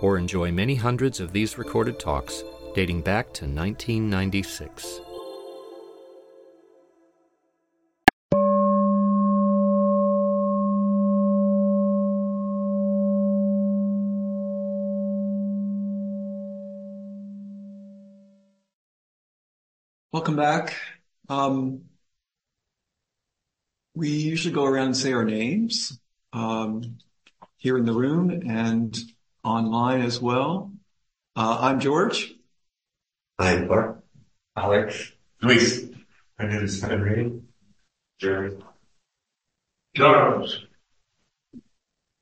or enjoy many hundreds of these recorded talks dating back to 1996. Welcome back. Um, we usually go around and say our names um, here in the room and online as well. Uh, I'm George. I'm Clark. Alex. Luis. My name is Henry. Jerry. Charles.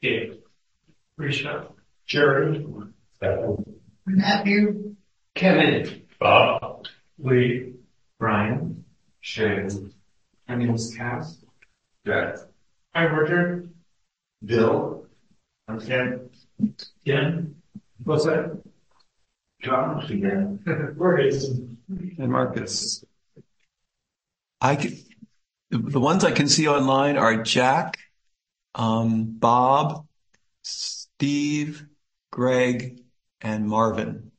Dave. Risha. Jerry. Stephen. Matthew. Kevin. Bob. Lee. Brian. Shane. My name is Cass. Jack. I'm Richard. Bill. I'm Ken. Ken. What's that? John. Again. Where is and Marcus. I can, the ones I can see online are Jack, um, Bob, Steve, Greg, and Marvin.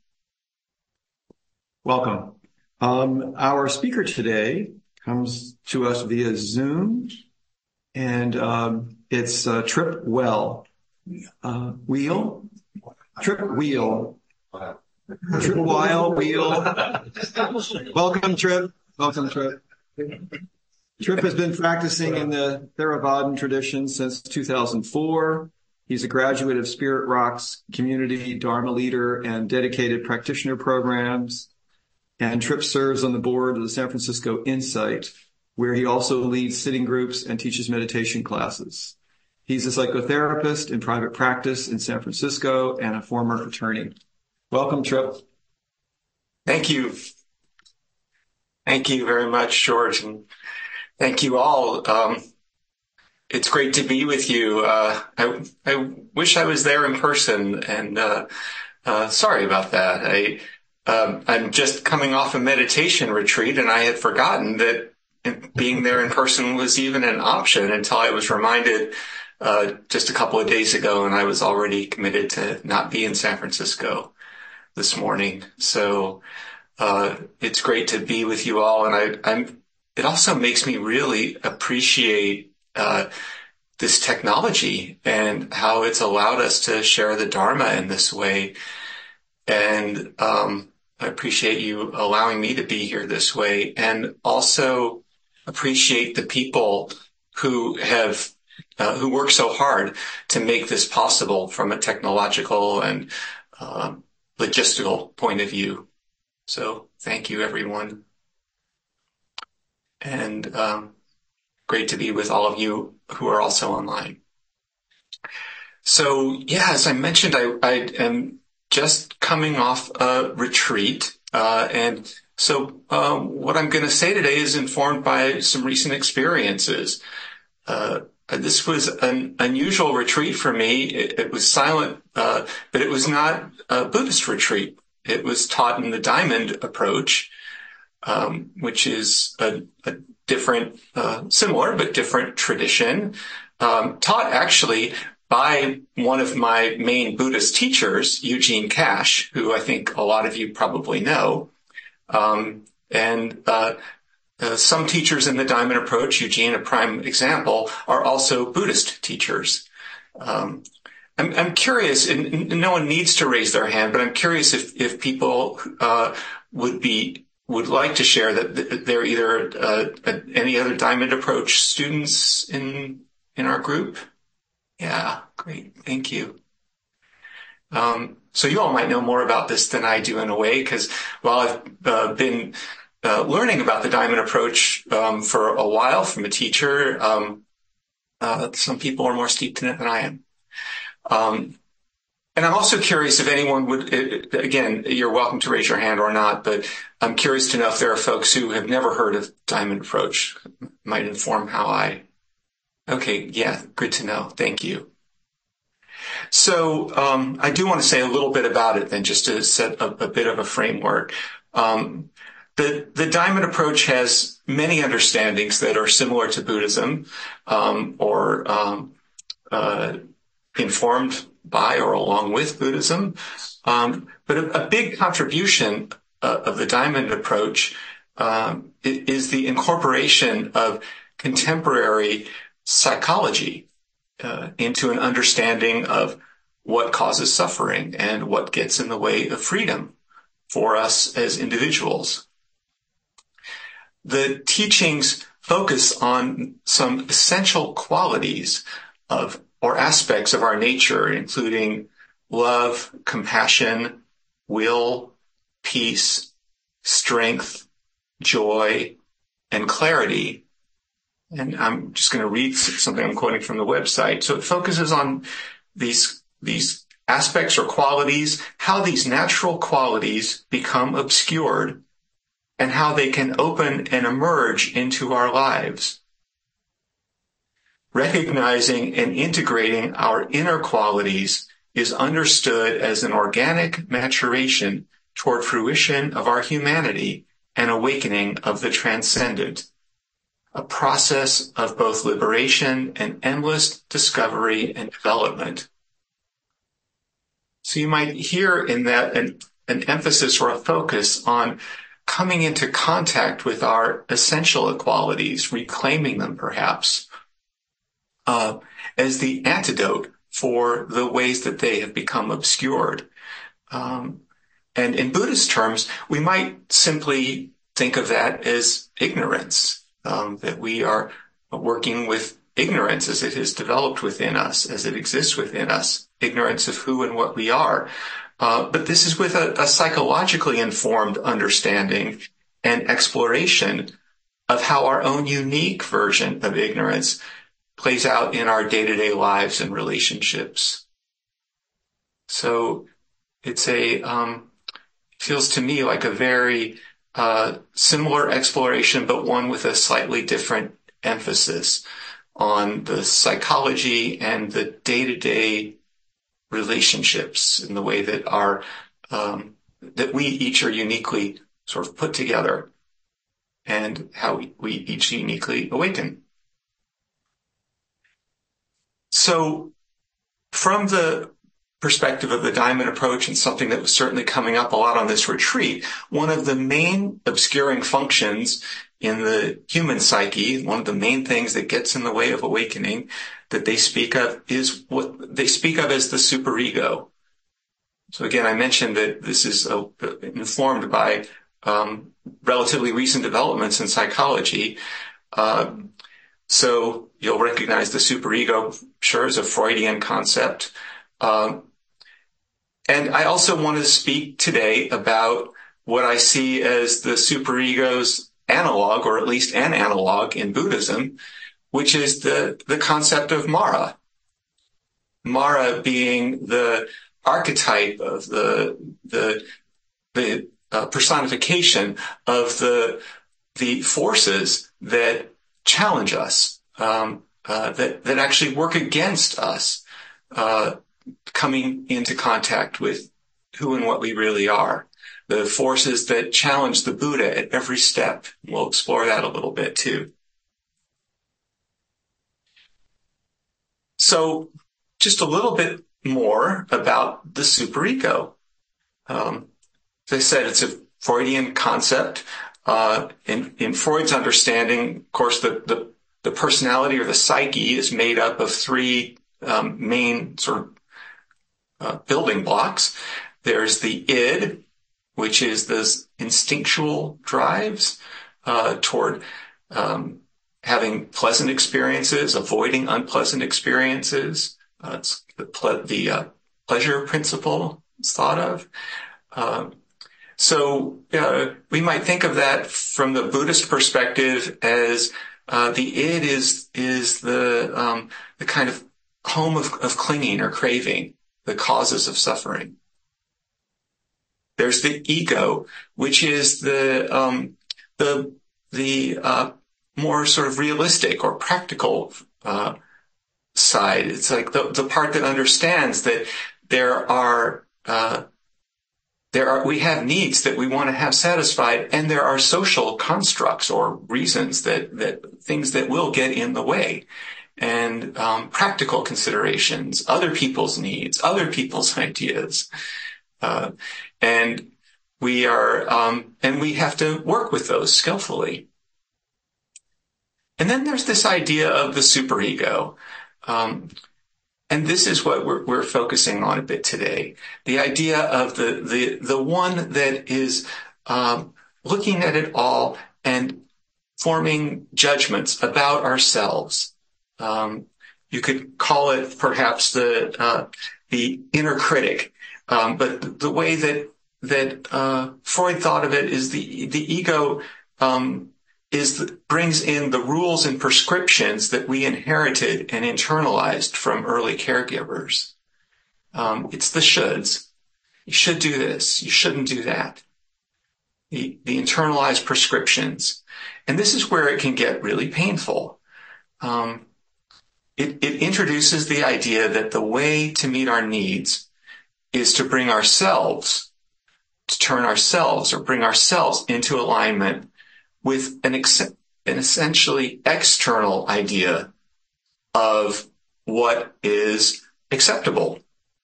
Welcome. Um, our speaker today comes to us via Zoom, and um, it's uh, Trip Well. Uh, wheel? Trip Wheel. Trip Weil Wheel. Welcome, Trip. Welcome, Trip. Trip has been practicing in the Theravadan tradition since 2004. He's a graduate of Spirit Rocks community Dharma leader and dedicated practitioner programs. And Trip serves on the board of the San Francisco Insight, where he also leads sitting groups and teaches meditation classes. He's a psychotherapist in private practice in San Francisco and a former attorney. Welcome, Trip. Thank you. Thank you very much, George, and thank you all. Um, it's great to be with you. Uh, I, I wish I was there in person, and uh, uh, sorry about that. I, um, I'm just coming off a meditation retreat, and I had forgotten that being there in person was even an option until I was reminded uh, just a couple of days ago, and I was already committed to not be in San Francisco this morning. So uh, it's great to be with you all, and I, I'm. It also makes me really appreciate uh, this technology and how it's allowed us to share the Dharma in this way. And um, I appreciate you allowing me to be here this way, and also appreciate the people who have uh, who work so hard to make this possible from a technological and uh, logistical point of view. So thank you, everyone. And um, great to be with all of you who are also online. So yeah, as I mentioned, I, I am just coming off a retreat, uh, and so uh, what I'm going to say today is informed by some recent experiences. Uh, this was an unusual retreat for me. It, it was silent, uh, but it was not a Buddhist retreat. It was taught in the diamond approach, um, which is a, a different, uh, similar but different tradition, um, taught actually by one of my main Buddhist teachers, Eugene Cash, who I think a lot of you probably know. Um, and uh, uh, some teachers in the Diamond Approach, Eugene, a prime example, are also Buddhist teachers. Um, I'm, I'm, curious, and, no one needs to raise their hand, but I'm curious if, if people uh, would be would like to share that they're either uh, any other Diamond Approach students in in our group. Yeah, great, thank you. Um, so you all might know more about this than I do in a way, because while I've uh, been uh, learning about the diamond approach um, for a while from a teacher. Um, uh, some people are more steeped in it than I am. Um, and I'm also curious if anyone would, uh, again, you're welcome to raise your hand or not, but I'm curious to know if there are folks who have never heard of diamond approach. Might inform how I. Okay, yeah, good to know. Thank you. So um, I do want to say a little bit about it then, just to set a, a bit of a framework. Um, the, the diamond approach has many understandings that are similar to Buddhism um, or um, uh, informed by or along with Buddhism. Um, but a, a, big contribution uh, of the diamond approach um, is the incorporation of contemporary psychology uh, into an understanding of what causes suffering and what gets in the way of freedom for us as individuals. The teachings focus on some essential qualities of or aspects of our nature, including love, compassion, will, peace, strength, joy, and clarity. And I'm just going to read something I'm quoting from the website. So it focuses on these, these aspects or qualities, how these natural qualities become obscured and how they can open and emerge into our lives recognizing and integrating our inner qualities is understood as an organic maturation toward fruition of our humanity and awakening of the transcendent, a process of both liberation and endless discovery and development. So you might hear in that an, an emphasis or a focus on coming into contact with our essential equalities, reclaiming them perhaps, uh, as the antidote for the ways that they have become obscured. Um, and in Buddhist terms, we might simply think of that as ignorance, um, that we are working with ignorance as it has developed within us, as it exists within us, ignorance of who and what we are. Uh, but this is with a, a psychologically informed understanding and exploration of how our own unique version of ignorance plays out in our day-to-day lives and relationships. So it's a um, feels to me like a very uh, similar exploration, but one with a slightly different emphasis on the psychology and the day-to-day relationships in the way that are um, that we each are uniquely sort of put together and how we each uniquely awaken. So from the perspective of the diamond approach and something that was certainly coming up a lot on this retreat, one of the main obscuring functions in the human psyche, one of the main things that gets in the way of awakening that they speak of is what they speak of as the superego. So again, I mentioned that this is uh, informed by um, relatively recent developments in psychology. Uh, so you'll recognize the superego, sure, is a Freudian concept. Um, and I also want to speak today about what I see as the superego's analog, or at least an analog in Buddhism, which is the, the concept of Mara. Mara being the archetype of the, the, the uh, personification of the, the forces that challenge us, um, uh, that that actually work against us uh, coming into contact with who and what we really are. The forces that challenge the Buddha at every step. We'll explore that a little bit too. So, just a little bit more about the superego. Um, as I said, it's a Freudian concept. Uh, in, in Freud's understanding, of course, the, the, the, personality or the psyche is made up of three um, main sort of uh, building blocks. There's the id, which is the instinctual drives uh, toward um, having pleasant experiences, avoiding unpleasant experiences. Uh, the, ple- the uh, pleasure principle is thought of. Um, so uh, we might think of that from the Buddhist perspective as uh, the id is is the um, the kind of home of, of clinging or craving. the causes of suffering. There's the ego, which is the um, the the uh, more sort of realistic or practical uh, side. It's like the the part that understands that there are uh, there are we have needs that we want to have satisfied, and there are social constructs or reasons that that things that will get in the way and um, practical considerations, other people's needs, other people's ideas. Uh, and we are, um, and we have to work with those skillfully. And then there's this idea of the superego. Um, and this is what we're, we're, focusing on a bit today. The idea of the, the, the one that is, um, looking at it all and forming judgments about ourselves. Um, you could call it perhaps the, uh, the inner critic. Um, but the way that that uh, Freud thought of it is the the ego um, is the, brings in the rules and prescriptions that we inherited and internalized from early caregivers. Um, it's the shoulds. You should do this. You shouldn't do that. The, the internalized prescriptions. And this is where it can get really painful. Um, it, it introduces the idea that the way to meet our needs is to bring ourselves, to turn ourselves or bring ourselves into alignment with an, ex- an essentially external idea of what is acceptable.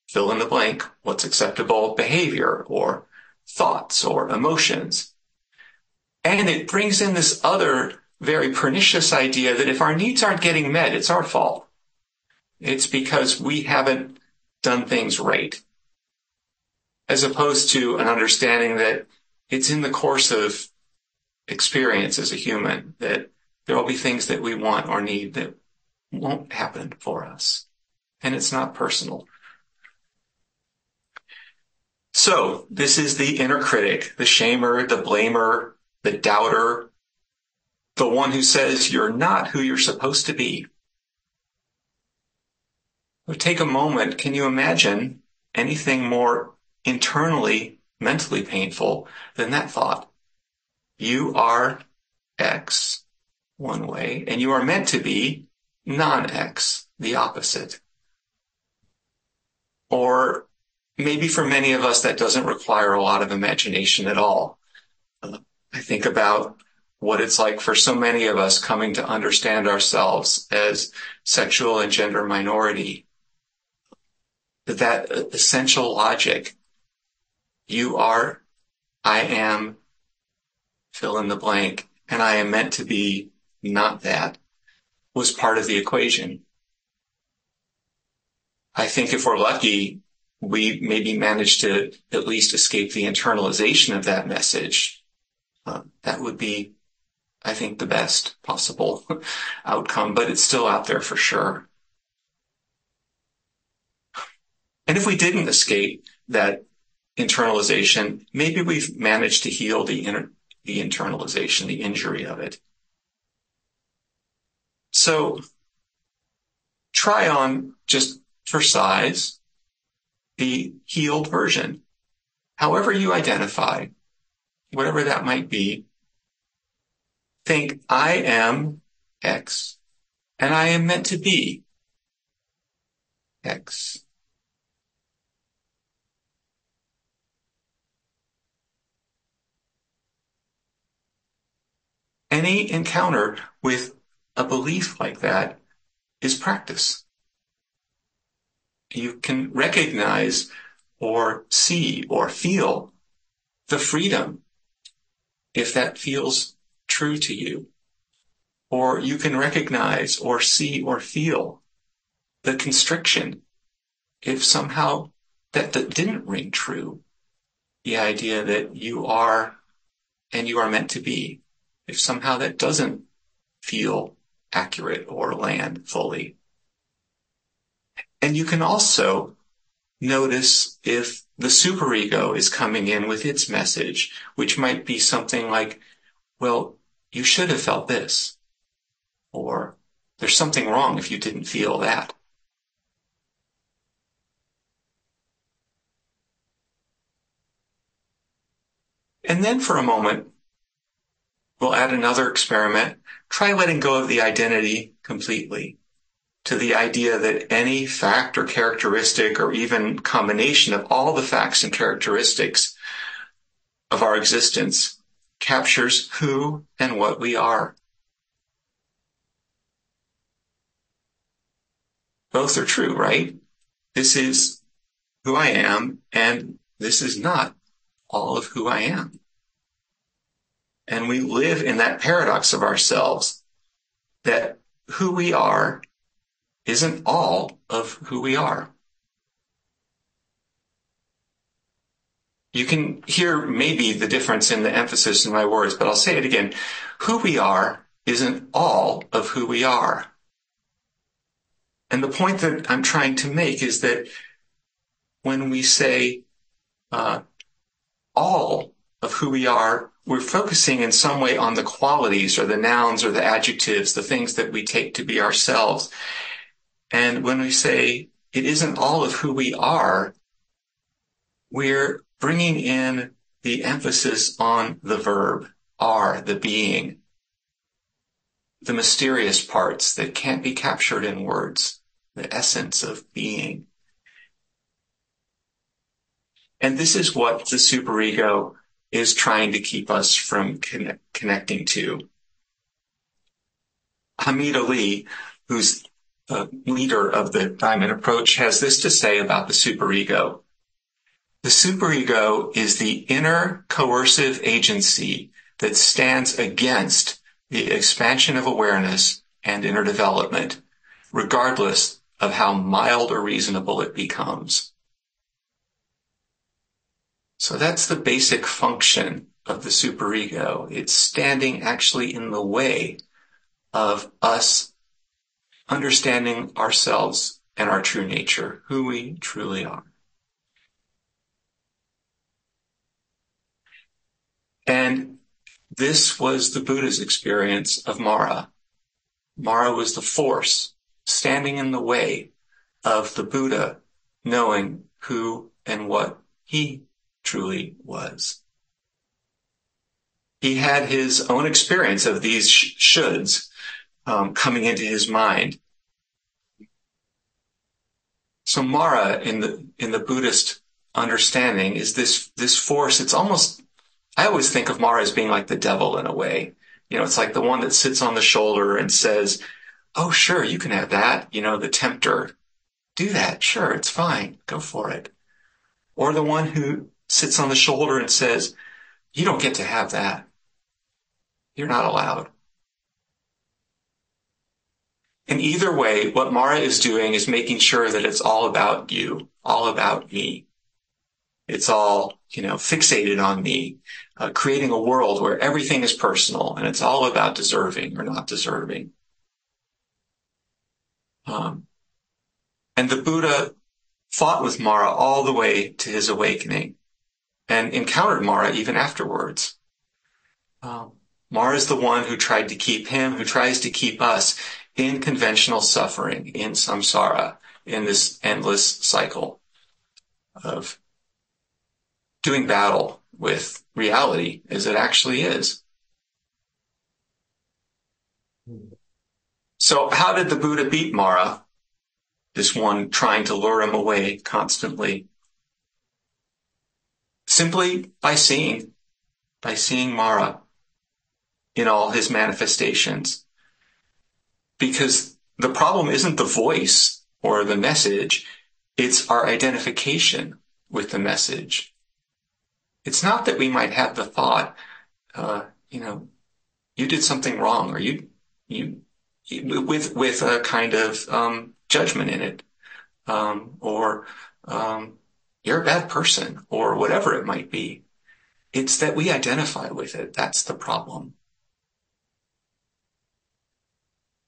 Fill in the blank, what's acceptable behavior or thoughts or emotions. And it brings in this other very pernicious idea that if our needs aren't getting met, it's our fault. It's because we haven't done things right as opposed to an understanding that it's in the course of experience as a human that there will be things that we want or need that won't happen for us. And it's not personal. So this is the inner critic, the shamer, the blamer, the doubter, the one who says you're not who you're supposed to be. Take a moment. Can you imagine anything more internally, mentally painful than that thought. You are X one way and you are meant to be non-X, the opposite. Or maybe for many of us that doesn't require a lot of imagination at all. I think about what it's like for so many of us coming to understand ourselves as sexual and gender minority. That essential logic you are, I am, fill in the blank, and I am meant to be not that was part of the equation. I think if we're lucky, we maybe manage to at least escape the internalization of that message. Uh, that would be, I think, the best possible outcome, but it's still out there for sure. And if we didn't escape that internalization, maybe we've managed to heal the the internalization, the injury of it. So try on just for size the healed version. However you identify, whatever that might be, think I am X and I am meant to be X. any encounter with a belief like that is practice. You can recognize or see or feel the freedom if that feels true to you. Or you can recognize or see or feel the constriction if somehow that, that didn't ring true. The idea that you are and you are meant to be if somehow that doesn't feel accurate or land fully. And you can also notice if the superego is coming in with its message, which might be something like, well, you should have felt this, or there's something wrong if you didn't feel that. And then for a moment, we'll add another experiment. Try letting go of the identity completely to the idea that any fact or characteristic or even combination of all the facts and characteristics of our existence captures who and what we are. Both are true, right? This is who I am, and this is not all of who I am. And we live in that paradox of ourselves that who we are isn't all of who we are. You can hear maybe the difference in the emphasis in my words, but I'll say it again. Who we are isn't all of who we are. And the point that I'm trying to make is that when we say uh, all of who we are, we're focusing in some way on the qualities or the nouns or the adjectives, the things that we take to be ourselves. And when we say it isn't all of who we are, we're bringing in the emphasis on the verb, are, the being, the mysterious parts that can't be captured in words the essence of being. And this is what the superego is trying to keep us from connect, connecting to. Hameed Ali, who's the leader of the Diamond Approach, has this to say about the superego. The superego is the inner coercive agency that stands against the expansion of awareness and inner development, regardless of how mild or reasonable it becomes. So that's the basic function of the superego. It's standing actually in the way of us understanding ourselves and our true nature, who we truly are. And this was the Buddha's experience of Mara. Mara was the force standing in the way of the Buddha knowing who and what he truly was. He had his own experience of these shoulds um, coming into his mind. So Mara in the in the Buddhist understanding is this this force. It's almost I always think of Mara as being like the devil in a way. You know, it's like the one that sits on the shoulder and says, Oh, sure, you can have that. You know, the tempter. Do that. Sure, it's fine. Go for it. Or the one who sits on the shoulder and says, you don't get to have that. You're not allowed. In either way, what Mara is doing is making sure that it's all about you, all about me. It's all, you know, fixated on me, uh, creating a world where everything is personal and it's all about deserving or not deserving. Um, and the Buddha fought with Mara all the way to his awakening and encountered Mara even afterwards. Um, Mara is the one who tried to keep him, who tries to keep us in conventional suffering, in samsara, in this endless cycle of doing battle with reality as it actually is. So how did the Buddha beat Mara? This one trying to lure him away constantly. Simply by seeing, by seeing Mara in all his manifestations. Because the problem isn't the voice or the message, it's our identification with the message. It's not that we might have the thought, uh, you know, you did something wrong or you, you with with a kind of um, judgment in it, um, or um, you're a bad person, or whatever it might be. It's that we identify with it. That's the problem.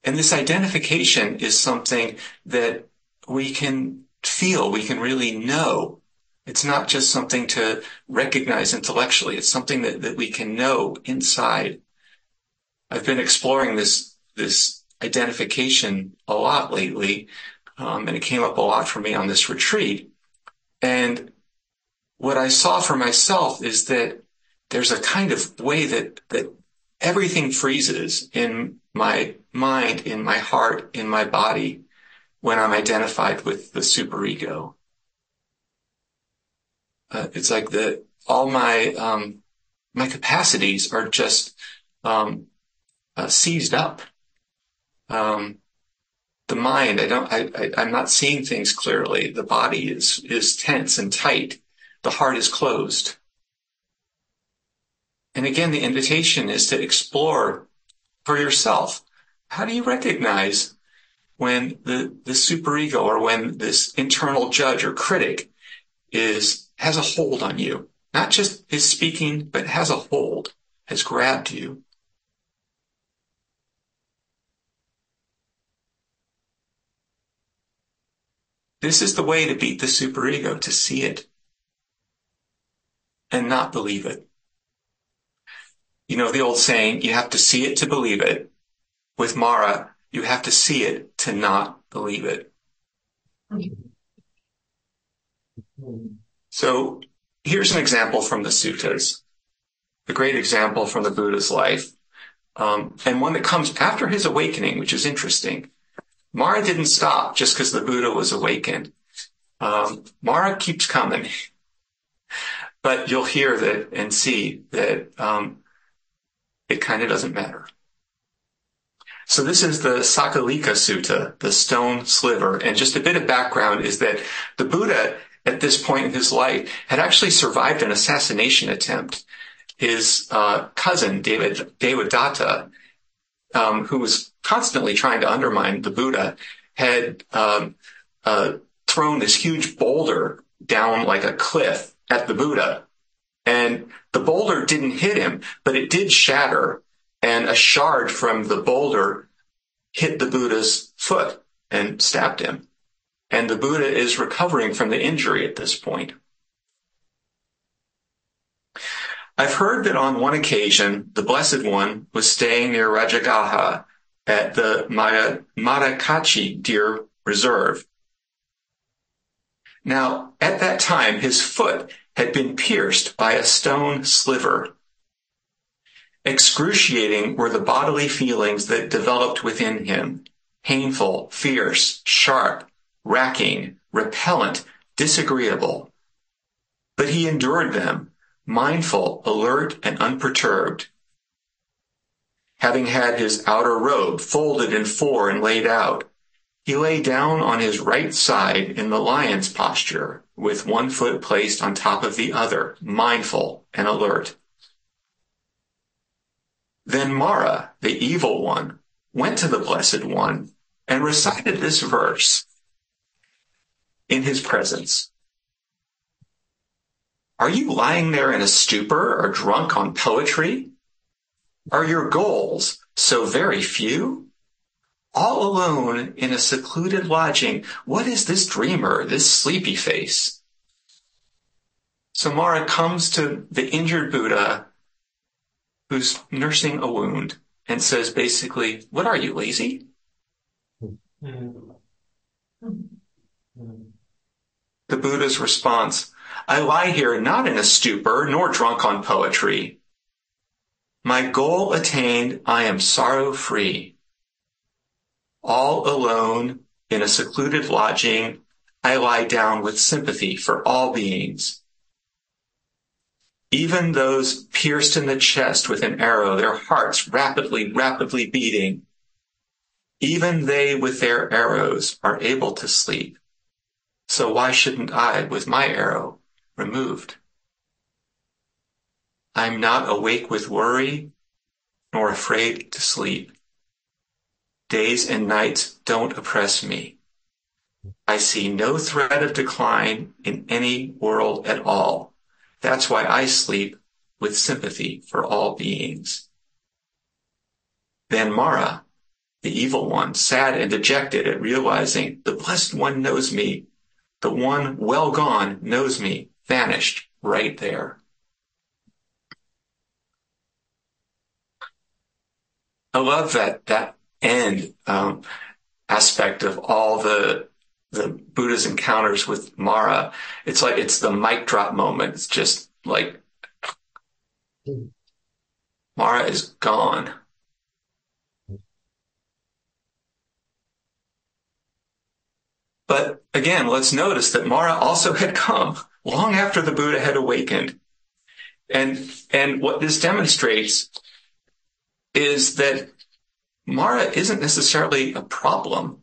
And this identification is something that we can feel, we can really know. It's not just something to recognize intellectually. It's something that, that we can know inside. I've been exploring this, this identification a lot lately, um, and it came up a lot for me on this retreat. And what I saw for myself is that there's a kind of way that, that everything freezes in my mind, in my heart, in my body when I'm identified with the superego. Uh, it's like the, all my, um, my capacities are just, um, uh, seized up. Um, the mind, I don't, I, I, I'm not seeing things clearly. The body is, is tense and tight. The heart is closed. And again, the invitation is to explore for yourself. How do you recognize when the, the superego or when this internal judge or critic is, has a hold on you? Not just is speaking, but has a hold, has grabbed you. This is the way to beat the superego, to see it and not believe it. You know the old saying, you have to see it to believe it. With Mara, you have to see it to not believe it. So here's an example from the suttas, a great example from the Buddha's life, um, and one that comes after his awakening, which is interesting. Mara didn't stop just because the Buddha was awakened. Um, Mara keeps coming, but you'll hear that and see that um, it kind of doesn't matter. So this is the Sakalika Sutta, the stone sliver. And just a bit of background is that the Buddha at this point in his life had actually survived an assassination attempt. His uh, cousin, David Devadatta, um, who was constantly trying to undermine the Buddha, had um, uh, thrown this huge boulder down like a cliff at the Buddha. And the boulder didn't hit him, but it did shatter and a shard from the boulder hit the Buddha's foot and stabbed him. And the Buddha is recovering from the injury at this point. I've heard that on one occasion, the Blessed One was staying near Rajagaha at the Maya, Maddakucchi Deer Reserve. Now, at that time, his foot had been pierced by a stone sliver. Excruciating were the bodily feelings that developed within him. Painful, fierce, sharp, racking, repellent, disagreeable. But he endured them, mindful, alert, and unperturbed. Having had his outer robe folded in four and laid out, he lay down on his right side in the lion's posture, with one foot placed on top of the other, mindful and alert. Then Mara, the evil one, went to the Blessed One and recited this verse in his presence. Are you lying there in a stupor or drunk on poetry? Are your goals so very few? all alone in a secluded lodging. What is this dreamer, this sleepy face? So Mara comes to the injured Buddha who's nursing a wound and says basically, what are you, lazy? Hmm. Hmm. Hmm. The Buddha's response, I lie here not in a stupor nor drunk on poetry. My goal attained, I am sorrow free all alone in a secluded lodging, I lie down with sympathy for all beings. Even those pierced in the chest with an arrow, their hearts rapidly, rapidly beating, even they with their arrows are able to sleep. So why shouldn't I with my arrow removed? I'm not awake with worry, nor afraid to sleep. Days and nights don't oppress me. I see no threat of decline in any world at all. That's why I sleep with sympathy for all beings. Then Mara, the evil one, sad and dejected at realizing the blessed one knows me, the one well gone knows me, vanished right there. I love that, that end um, aspect of all the the Buddha's encounters with Mara. It's like it's the mic drop moment. It's just like Mara is gone. But again, let's notice that Mara also had come long after the Buddha had awakened. And, and what this demonstrates is that Mara isn't necessarily a problem.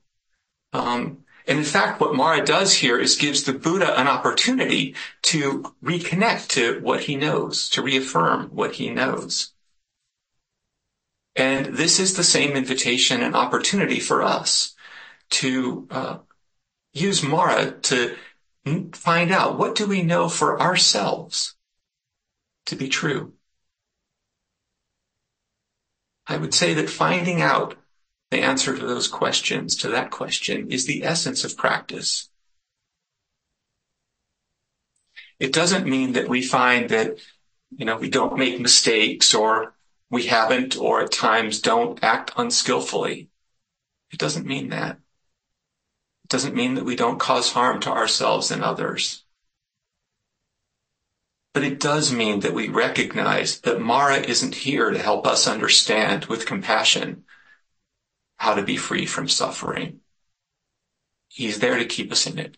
Um, and in fact, what Mara does here is gives the Buddha an opportunity to reconnect to what he knows, to reaffirm what he knows. And this is the same invitation and opportunity for us to uh, use Mara to Hmm? find out what do we know for ourselves to be true. I would say that finding out the answer to those questions, to that question, is the essence of practice. It doesn't mean that we find that, you know, we don't make mistakes or we haven't or at times don't act unskillfully. It doesn't mean that. Doesn't mean that we don't cause harm to ourselves and others. But it does mean that we recognize that Mara isn't here to help us understand with compassion how to be free from suffering. He's there to keep us in it.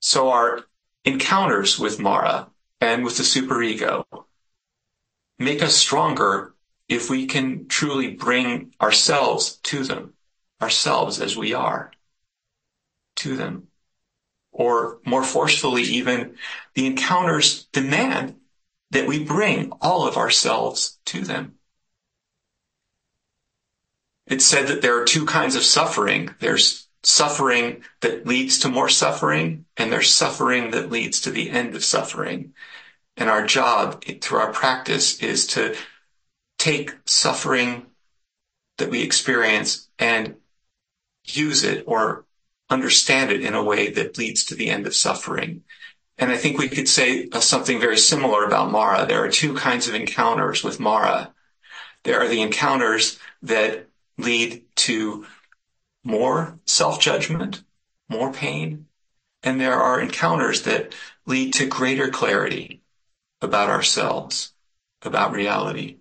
So our encounters with Mara and with the superego make us stronger if we can truly bring ourselves to them, ourselves as we are, to them. Or more forcefully, even the encounters demand that we bring all of ourselves to them. It's said that there are two kinds of suffering. There's suffering that leads to more suffering, and there's suffering that leads to the end of suffering. And our job through our practice is to take suffering that we experience and use it or understand it in a way that leads to the end of suffering. And I think we could say uh, something very similar about Mara. There are two kinds of encounters with Mara. There are the encounters that lead to more self-judgment, more pain, and there are encounters that lead to greater clarity about ourselves, about reality.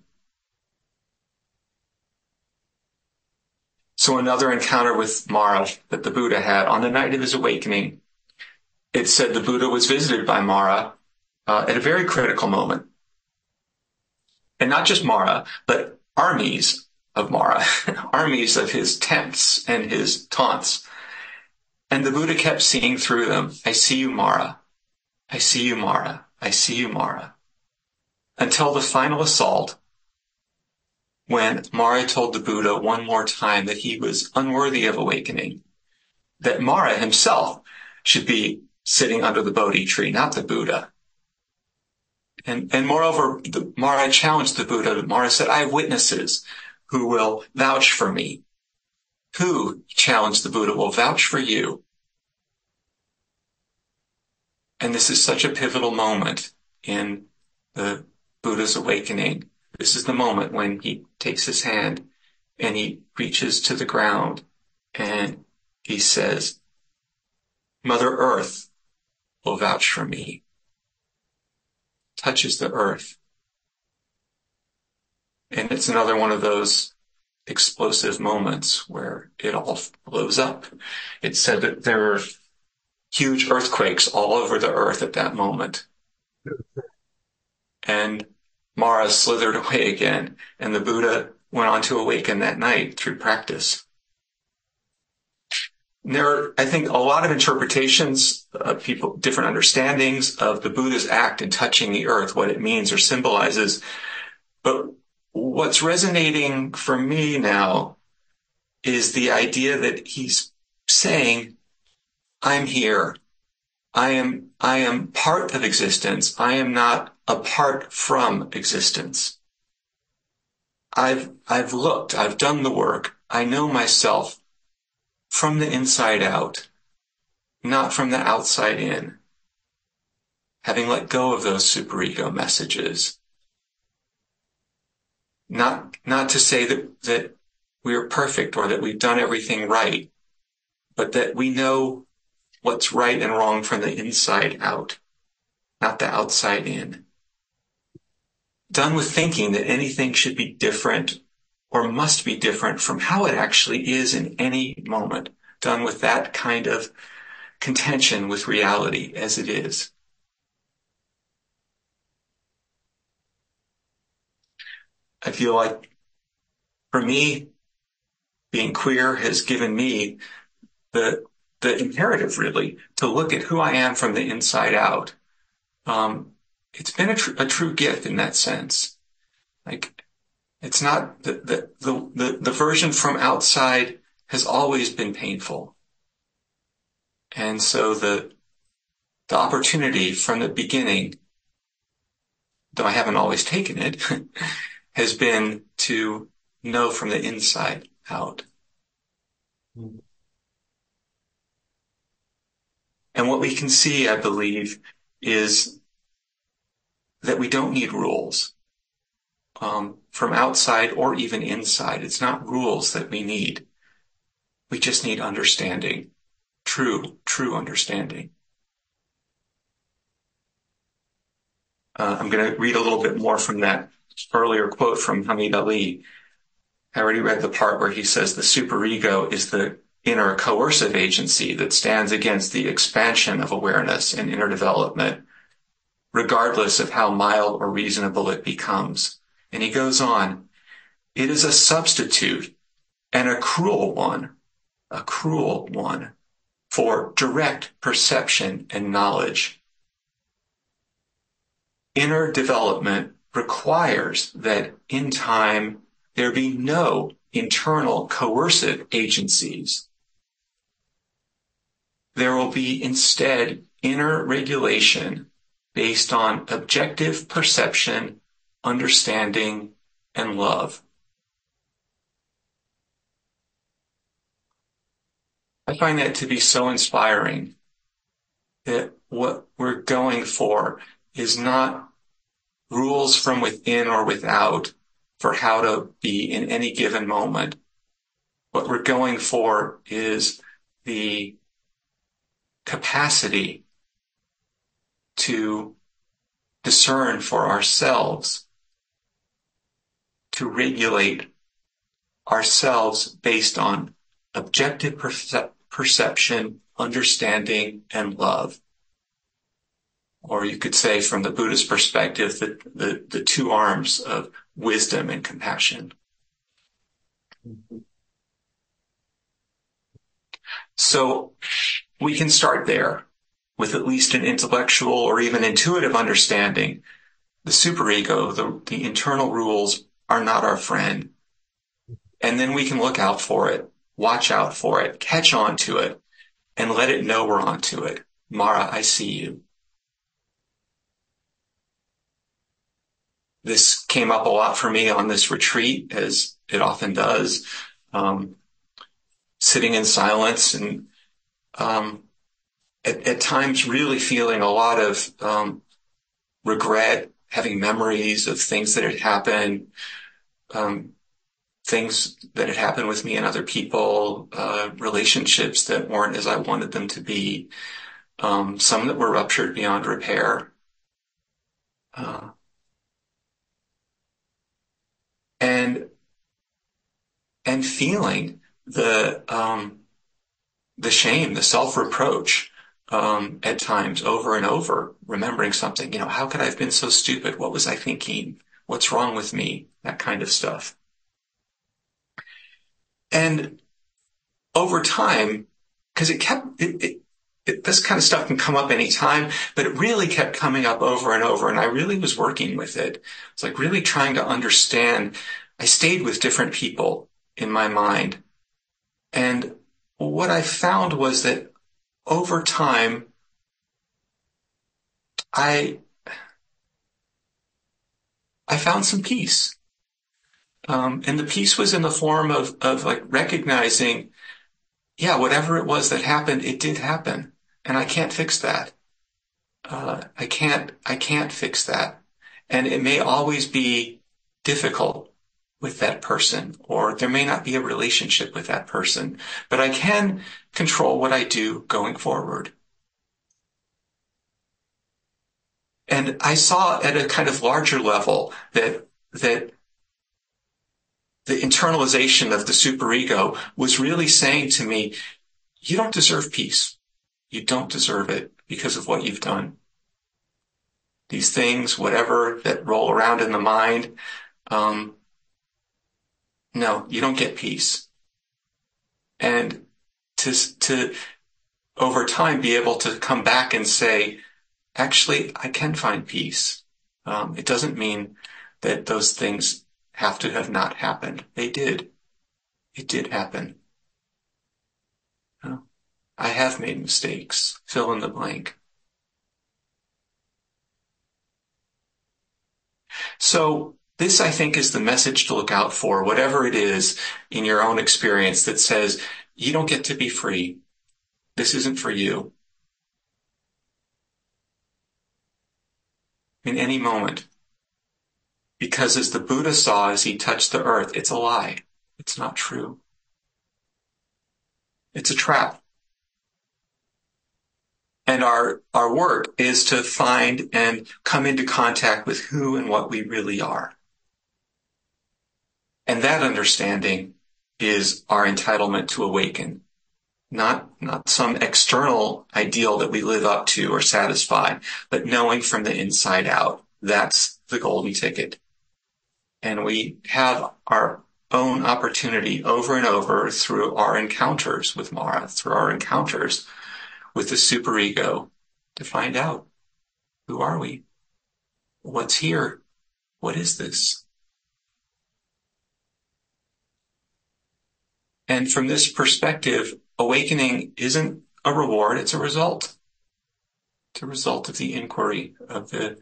So another encounter with Mara that the Buddha had on the night of his awakening, it said the Buddha was visited by Mara uh, at a very critical moment. And not just Mara, but armies of Mara, armies of his tempts and his taunts. And the Buddha kept seeing through them, I see you, Mara. I see you, Mara. I see you, Mara. Until the final assault when Mara told the Buddha one more time that he was unworthy of awakening, that Mara himself should be sitting under the Bodhi tree, not the Buddha. And, and moreover, the, Mara challenged the Buddha. Mara said, I have witnesses who will vouch for me. Who, challenged the Buddha, will vouch for you? And this is such a pivotal moment in the Buddha's awakening this is the moment when he takes his hand and he reaches to the ground and he says, Mother Earth will vouch for me. Touches the earth. And it's another one of those explosive moments where it all blows up. It said that there were huge earthquakes all over the earth at that moment. And Mara slithered away again, and the Buddha went on to awaken that night through practice. There are, I think, a lot of interpretations, of people, different understandings of the Buddha's act in touching the earth, what it means or symbolizes. But what's resonating for me now is the idea that he's saying, I'm here. I am, I am part of existence. I am not apart from existence. I've, I've looked, I've done the work. I know myself from the inside out, not from the outside in. Having let go of those superego messages. Not, not to say that, that we're perfect or that we've done everything right, but that we know what's right and wrong from the inside out not the outside in. Done with thinking that anything should be different or must be different from how it actually is in any moment. Done with that kind of contention with reality as it is. I feel like for me, being queer has given me the the imperative really to look at who I am from the inside out. Um, it's been a, tr- a, true gift in that sense. Like it's not the, the the the the version from outside has always been painful, and so the the opportunity from the beginning, though I haven't always taken it. has been to know from the inside out. Hmm. And what we can see, I believe, is that we don't need rules um, from outside or even inside. It's not rules that we need. We just need understanding, true, true understanding. Uh, I'm going to read a little bit more from that earlier quote from Hameed Ali. I already read the part where he says the superego is the inner coercive agency that stands against the expansion of awareness and inner development, regardless of how mild or reasonable it becomes. And he goes on, it is a substitute and a cruel one, a cruel one for direct perception and knowledge. Inner development requires that in time there be no internal coercive agencies. There will be instead inner regulation based on objective perception, understanding, and love. I find that to be so inspiring that what we're going for is not rules from within or without for how to be in any given moment. What we're going for is the capacity to discern for ourselves, to regulate ourselves based on objective percep- perception, understanding, and love or you could say from the Buddhist perspective, the, the, the two arms of wisdom and compassion. So we can start there with at least an intellectual or even intuitive understanding. The superego, the, the internal rules are not our friend. And then we can look out for it, watch out for it, catch on to it, and let it know we're onto it. Mara, I see you. this came up a lot for me on this retreat, as it often does. Um, sitting in silence and um, at, at, times really feeling a lot of um, regret, having memories of things that had happened, um, things that had happened with me and other people, uh, relationships that weren't as I wanted them to be, um, some that were ruptured beyond repair. Uh, and and feeling the um, the shame, the self reproach um, at times over and over, remembering something. You know, how could I have been so stupid? What was I thinking? What's wrong with me? That kind of stuff. And over time, because it kept it, it, it, this kind of stuff can come up anytime, but it really kept coming up over and over. And I really was working with it. It's like really trying to understand I stayed with different people in my mind. And what I found was that over time, I, I found some peace. Um, and the peace was in the form of, of like recognizing, yeah, whatever it was that happened, it did happen. And I can't fix that. Uh, I can't, I can't fix that. And it may always be difficult with that person, or there may not be a relationship with that person, but I can control what I do going forward. And I saw at a kind of larger level that, that the internalization of the superego was really saying to me, you don't deserve peace. You don't deserve it because of what you've done. These things, whatever that roll around in the mind, um, no, you don't get peace. And to, to over time be able to come back and say, actually, I can find peace. Um, it doesn't mean that those things have to have not happened. They did. It did happen. I have made mistakes. Fill in the blank. So this, I think, is the message to look out for, whatever it is in your own experience that says you don't get to be free. This isn't for you. In any moment. Because as the Buddha saw as he touched the earth, it's a lie. It's not true. It's a trap. And our, our work is to find and come into contact with who and what we really are. And that understanding is our entitlement to awaken. Not, not some external ideal that we live up to or satisfy, but knowing from the inside out. That's the golden ticket. And we have our own opportunity over and over through our encounters with Mara, through our encounters with the superego to find out who are we? What's here? What is this? And from this perspective, awakening isn't a reward, it's a result. It's a result of the inquiry of the,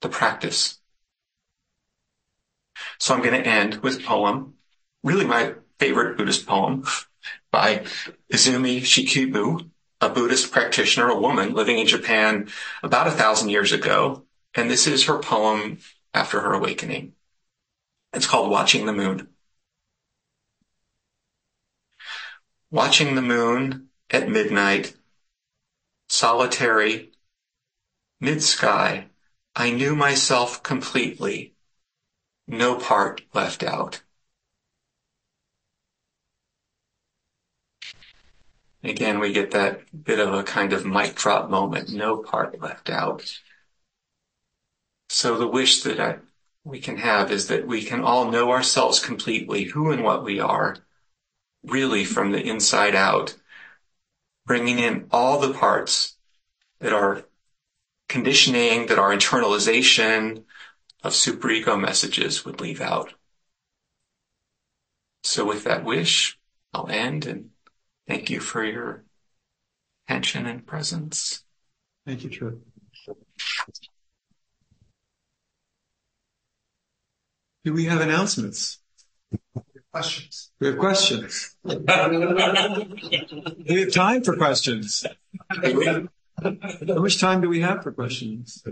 the practice. So I'm going to end with a poem, really my favorite Buddhist poem by Izumi Shikibu, a Buddhist practitioner, a woman living in Japan about a thousand years ago. And this is her poem after her awakening. It's called Watching the Moon. Watching the moon at midnight, solitary, mid-sky, I knew myself completely, no part left out. Again, we get that bit of a kind of mic drop moment, no part left out. So the wish that I, we can have is that we can all know ourselves completely, who and what we are, really from the inside out, bringing in all the parts that are conditioning, that our internalization of superego messages would leave out. So with that wish, I'll end and Thank you for your attention and presence. Thank you, Trip. Do we have announcements? Questions? We have questions. we have time for questions. How much time do we have for questions?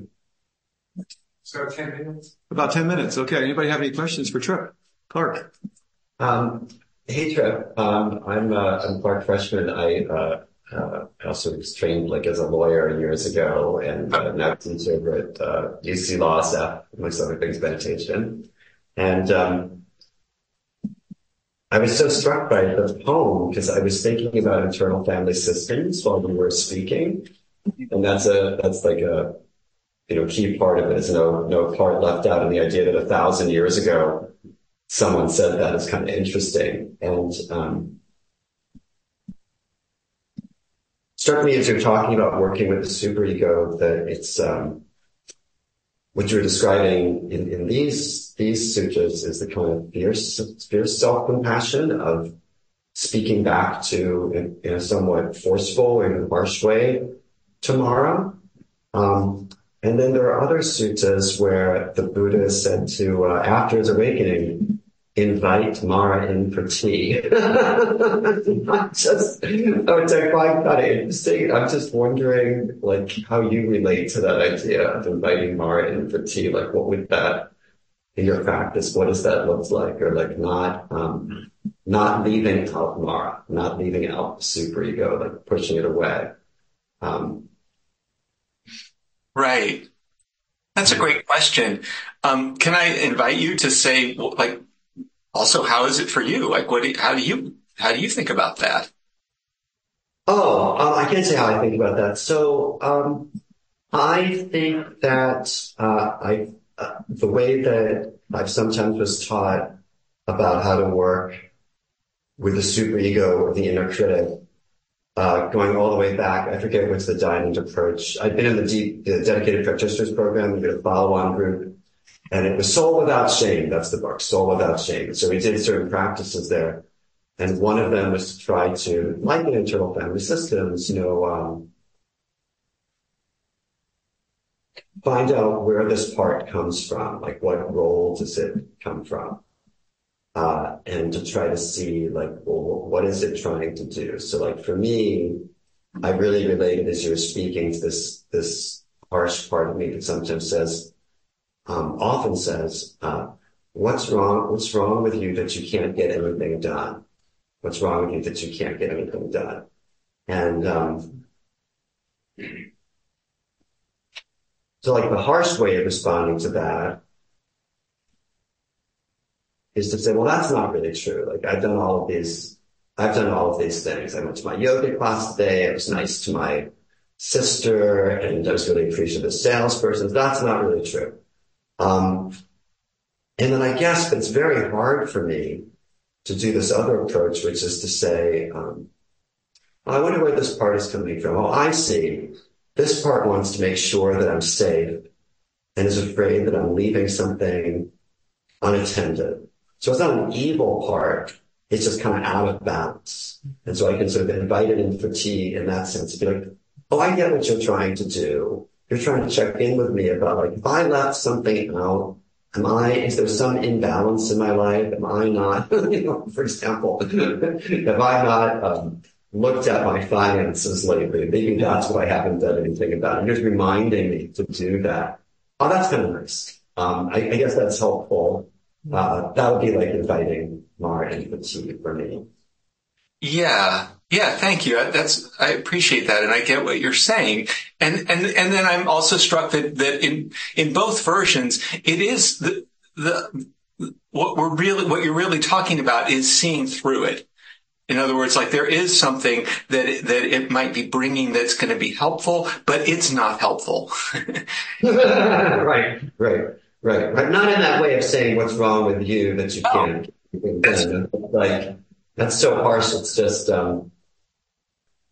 So 10 minutes? About 10 minutes. Okay. Anybody have any questions for Trip? Clark. Um, Hey, Trev. Um, I'm uh, I'm Clark Freshman. I uh, uh, also was trained like as a lawyer years ago, and uh, now teach over at uh, UC Law SF, amongst other things, meditation. And um, I was so struck by the poem because I was thinking about internal family systems while we were speaking, and that's a that's like a you know key part of it. Is no no part left out, and the idea that a thousand years ago someone said that. Is kind of interesting. And um, struck me as you're talking about working with the superego that it's um, what you're describing in, in these these sutras is the kind of fierce fierce self compassion of speaking back to in, in, a somewhat forceful and harsh way to Mara. Um, and then there are other suttas where the Buddha said to, uh, after his awakening, invite Mara in for tea. I just, which I find of interesting. I'm just wondering, like, how you relate to that idea of inviting Mara in for tea. Like, what would that, in your practice, what does that look like? Or like not, um, not leaving out Mara, not leaving out super ego, like pushing it away. Um, Right. That's a great question. Um, can I invite you to say, like, also, how is it for you? Like, what? Do you, how do you how do you think about that? Oh, um, I can't say how I think about that. So, um, I think that uh, I uh, the way that I've sometimes was taught about how to work with the superego or the inner critic, uh, going all the way back. I forget what's the Diamond approach. I've been in the deep, the dedicated practitioners program. We did a follow-on group, and it was Soul Without Shame. That's the book, Soul Without Shame. So we did certain practices there, and one of them was to try to, like in internal family systems, you know. Um, find out where this part comes from, like what role does it come from? Uh, and to try to see like, well, what is it trying to do? So like for me, I really related as you were speaking to this, this harsh part of me that sometimes says, often says, uh, what's wrong? What's wrong with you that you can't get anything done? What's wrong with you that you can't get anything done? And, um, so like the harsh way of responding to that is to say, well, that's not really true. Like I've done all of these, I've done all of these things. I went to my yoga class today. I was nice to my sister and I was really appreciative of the salesperson. That's not really true. Um, and then I guess it's very hard for me to do this other approach, which is to say, um, I wonder where this part is coming from. Oh, I see. This part wants to make sure that I'm safe and is afraid that I'm leaving something unattended. So it's not an evil part. It's just kind of out of balance. And so I can sort of invite it in fatigue in that sense. Be like, oh, I get what you're trying to do. You're trying to check in with me about like, if I left something out, am I, is there some imbalance in my life? Am I not, you know, for example, have I not, um, looked at my finances lately. Maybe that's what I haven't done anything about. You're just reminding me to do that. Oh, that's kind of nice. Um, I, I, guess that's helpful. Uh, that would be like inviting more empathy for me. Yeah. Yeah. Thank you. That's, I appreciate that. And I get what you're saying. And, and, and then I'm also struck that, that in, in both versions, it is the, the, what we're really, what you're really talking about is seeing through it in other words, like there is something that it, that it might be bringing that's going to be helpful, but it's not helpful. right, right, right, right. Not in that way of saying what's wrong with you that you can't. Oh, that's, like that's so harsh. It's just um,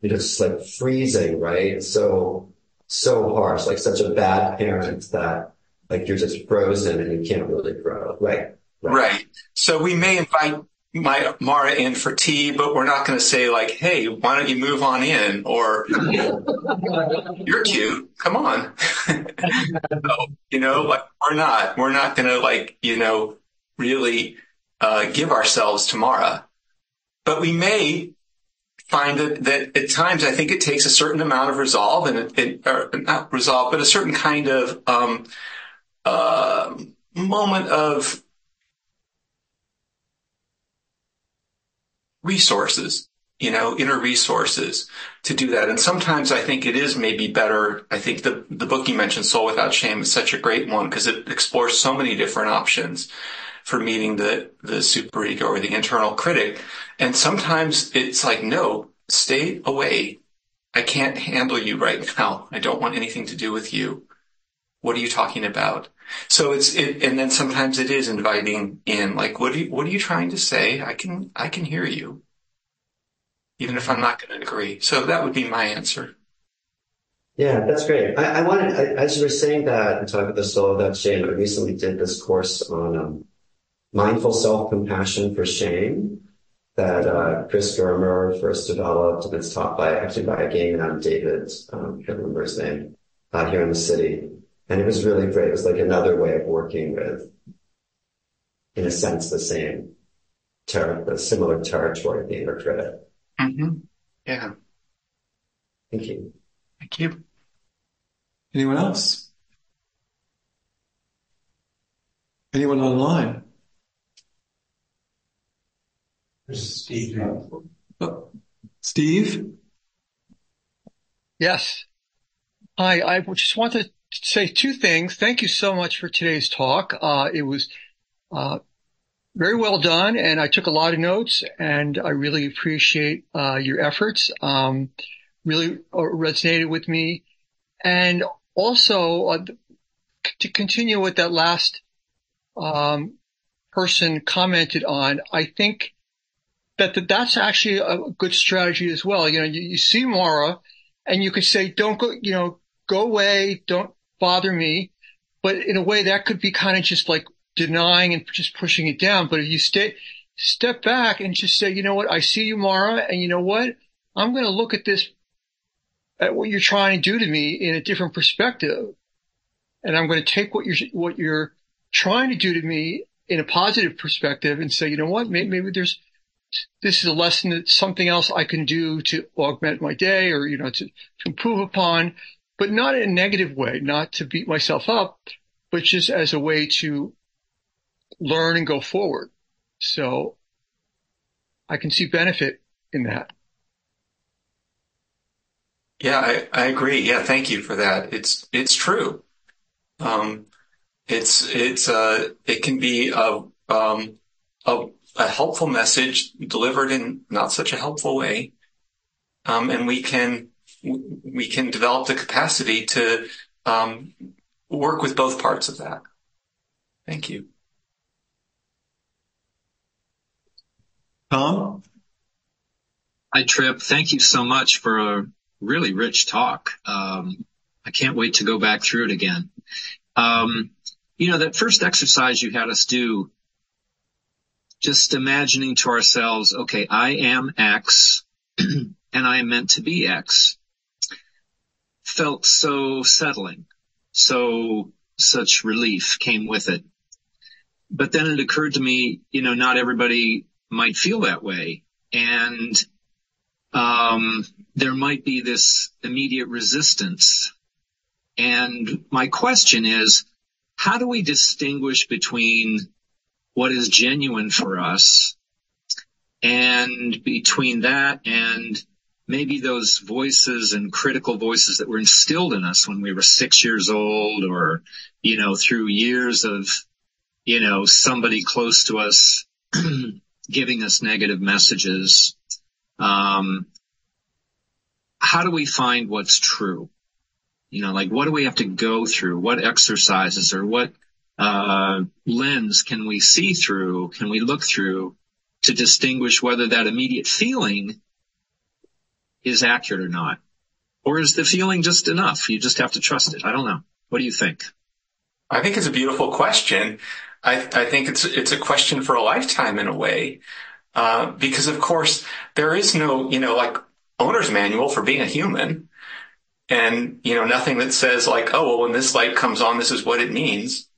just like freezing, right? It's so so harsh, like such a bad parent that like you're just frozen and you can't really grow. Right. Right. right. So we may invite my Mara in for tea, but we're not going to say like, "Hey, why don't you move on in?" or "You're cute, come on." so, you know, like we're not, we're not going to like, you know, really uh, give ourselves to Mara, but we may find that, that at times I think it takes a certain amount of resolve and it, it or not resolve, but a certain kind of um, uh, moment of resources, you know, inner resources to do that. And sometimes I think it is maybe better. I think the, the book you mentioned, Soul Without Shame, is such a great one because it explores so many different options for meeting the, the superego or the internal critic. And sometimes it's like, no, stay away. I can't handle you right now. I don't want anything to do with you. What are you talking about? So it's it, and then sometimes it is inviting in, like, what are you, what are you trying to say? I can, I can hear you, even if I'm not going to agree. So that would be my answer. Yeah, that's great. I, I wanted, I, as you were saying that and talking the soul that shame, I recently did this course on um, mindful self-compassion for shame that uh, Chris Germer first developed, and it's taught by actually by a gay man, David, um, I can't remember his name, uh, here in the city. And it was really great. It was like another way of working with, in a sense, the same ter- the similar territory the inner critic. Mm-hmm. Yeah. Thank you. Thank you. Anyone else? Anyone online? There's Steve. Oh, Steve? Yes. Hi, I just want to say two things. Thank you so much for today's talk. Uh, it was uh, very well done, and I took a lot of notes, and I really appreciate uh, your efforts. Um, really uh, resonated with me, and also uh, to continue with that last um, person commented on, I think that the, that's actually a good strategy as well. You know, you, you see Mara, and you could say, "Don't go," you know, go away, don't bother me. But in a way, that could be kind of just like denying and just pushing it down. But if you stay, step back and just say, you know what, I see you, Mara, and you know what, I'm going to look at this, at what you're trying to do to me in a different perspective. And I'm going to take what you're, what you're trying to do to me in a positive perspective and say, you know what, maybe, maybe there's, this is a lesson that something else I can do to augment my day or, you know, to, to improve upon, but not in a negative way, not to beat myself up, but just as a way to learn and go forward. So I can see benefit in that. Yeah, I, I agree. Yeah, thank you for that. It's it's true. Um, it's it's uh it can be a um a, a helpful message delivered in not such a helpful way, um, and we can we can develop the capacity to um, work with both parts of that. Thank you. Tom? Hi, Trip. Thank you so much for a really rich talk. Um, I can't wait to go back through it again. Um, you know, that first exercise you had us do, just imagining to ourselves, okay, I am X and I am meant to be X felt so settling. So such relief came with it. But then it occurred to me, you know, not everybody might feel that way. And, um, there might be this immediate resistance. And my question is, how do we distinguish between what is genuine for us and between that and maybe those voices and critical voices that were instilled in us when we were six years old or, you know, through years of, you know, somebody close to us giving us negative messages. Um, how do we find what's true? You know, like what do we have to go through? What exercises or what, uh, lens can we see through? Can we look through to distinguish whether that immediate feeling is accurate or not? Or is the feeling just enough? You just have to trust it. I don't know. What do you think? I think it's a beautiful question. I, I think it's it's a question for a lifetime in a way, uh, because of course there is no you know like owner's manual for being a human, and you know nothing that says like oh well when this light comes on this is what it means.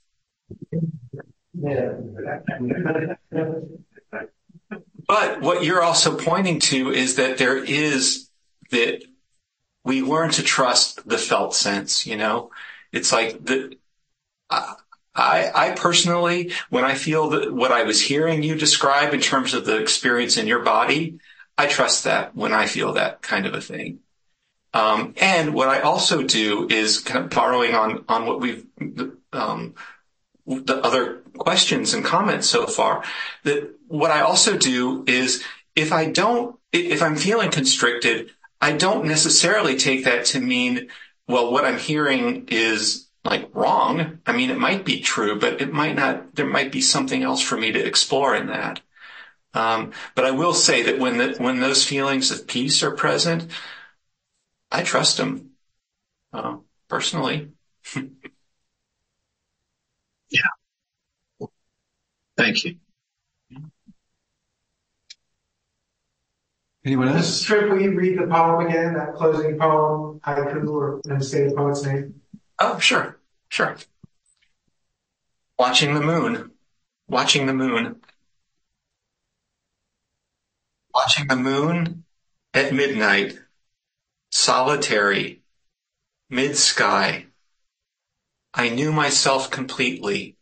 But what you're also pointing to is that there is that we learn to trust the felt sense, you know? It's like the, I, I personally, when I feel that what I was hearing you describe in terms of the experience in your body, I trust that when I feel that kind of a thing. Um, and what I also do is kind of borrowing on, on what we've, um, the other questions and comments so far, that what I also do is if I don't, if I'm feeling constricted, I don't necessarily take that to mean, well, what I'm hearing is like wrong. I mean, it might be true, but it might not, there might be something else for me to explore in that. Um, but I will say that when the, when those feelings of peace are present, I trust them, uh, personally. yeah. Thank you. Anyone else? Trip, will you read the poem again, that closing poem, haiku, or and say the poet's name? Oh, sure, sure. Watching the moon, watching the moon. Watching the moon at midnight, solitary, mid-sky. I knew myself completely,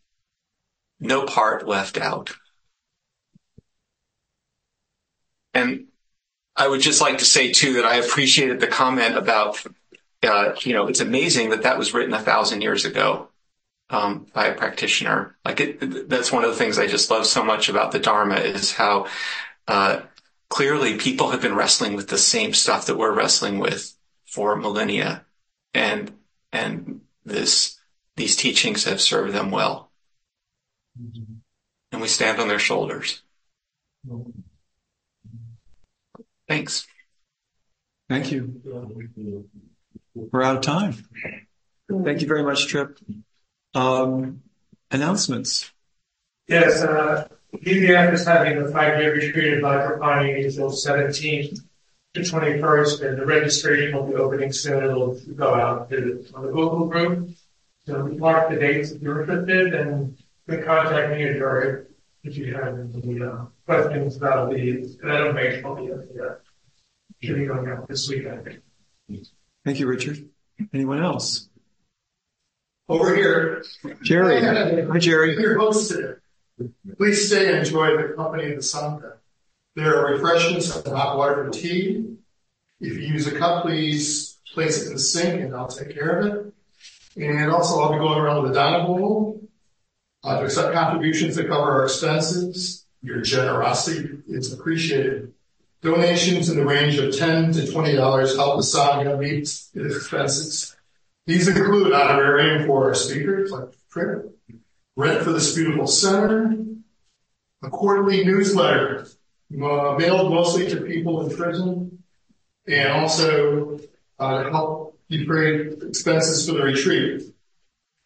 no part left out. And I would just like to say too that I appreciated the comment about uh, you know, it's amazing that that was written a thousand years ago um, by a practitioner. Like it, that's one of the things I just love so much about the Dharma is how uh, clearly people have been wrestling with the same stuff that we're wrestling with for millennia, and and this these teachings have served them well, mm-hmm. and we stand on their shoulders. Thanks. Thank you. We're out of time. Thank you very much, Trip. Um, announcements. Yes, uh, UVF is having a five-day retreat in Microphony April 17th to 21st, and the registration will be opening soon. It'll go out to, on the Google group. So mark the dates if you're interested, and you can contact me or if you have any uh, questions about the that information will be uh, should be going out this week, I think. Thank you, Richard. Anyone else? Over here. Jerry. Hi, Jerry. Your host today. Please stay and enjoy the company of the Sangha. There are refreshments and hot water and tea. If you use a cup, please place it in the sink and I'll take care of it. And also I'll be going around with a Dana bowl uh, to accept contributions that cover our expenses. Your generosity is appreciated. Donations in the range of 10 to $20 help the Sangha meet its expenses. These include honorarium for our speakers, like Trip, rent for this beautiful center, a quarterly newsletter uh, mailed mostly to people in prison, and also uh, to help defray expenses for the retreat.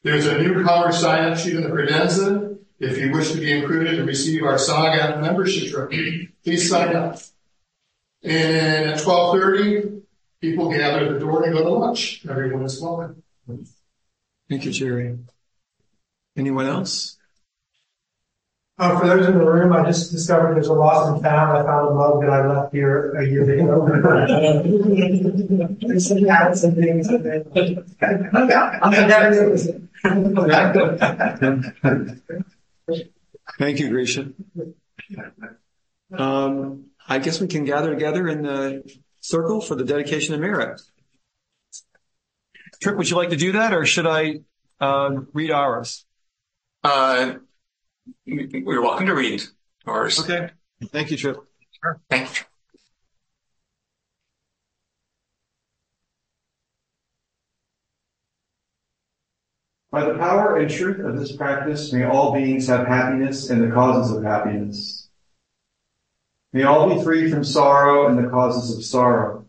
There's a new newcomer sign-up sheet in the credenza. If you wish to be included and receive our Sangha membership trophy, please sign up. And at 12.30, people gather at the door and go to lunch. Everyone is welcome. Thank you, Jerry. Anyone else? Uh, for those in the room, I just discovered there's a lost and found. I found a mug that I left here a year ago. there's some hats and things. And then, I'm never Thank you, Grisha. Um, I guess we can gather together in the circle for the dedication of merit. Trip, would you like to do that, or should I uh, read ours? Uh, you're welcome to read ours. Okay. Thank you, Trip. Sure. Thank you. By the power and truth of this practice, may all beings have happiness and the causes of happiness. May all be free from sorrow and the causes of sorrow.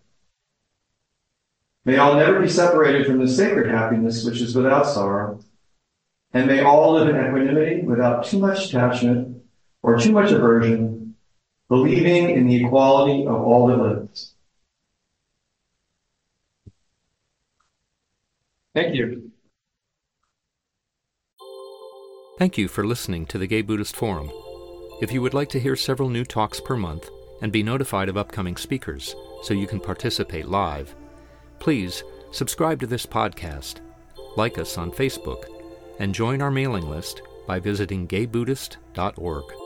May all never be separated from the sacred happiness which is without sorrow. And may all live in equanimity without too much attachment or too much aversion, believing in the equality of all that lives. Thank you. Thank you for listening to the Gay Buddhist Forum. If you would like to hear several new talks per month and be notified of upcoming speakers so you can participate live, please subscribe to this podcast, like us on Facebook, and join our mailing list by visiting gaybuddhist.org.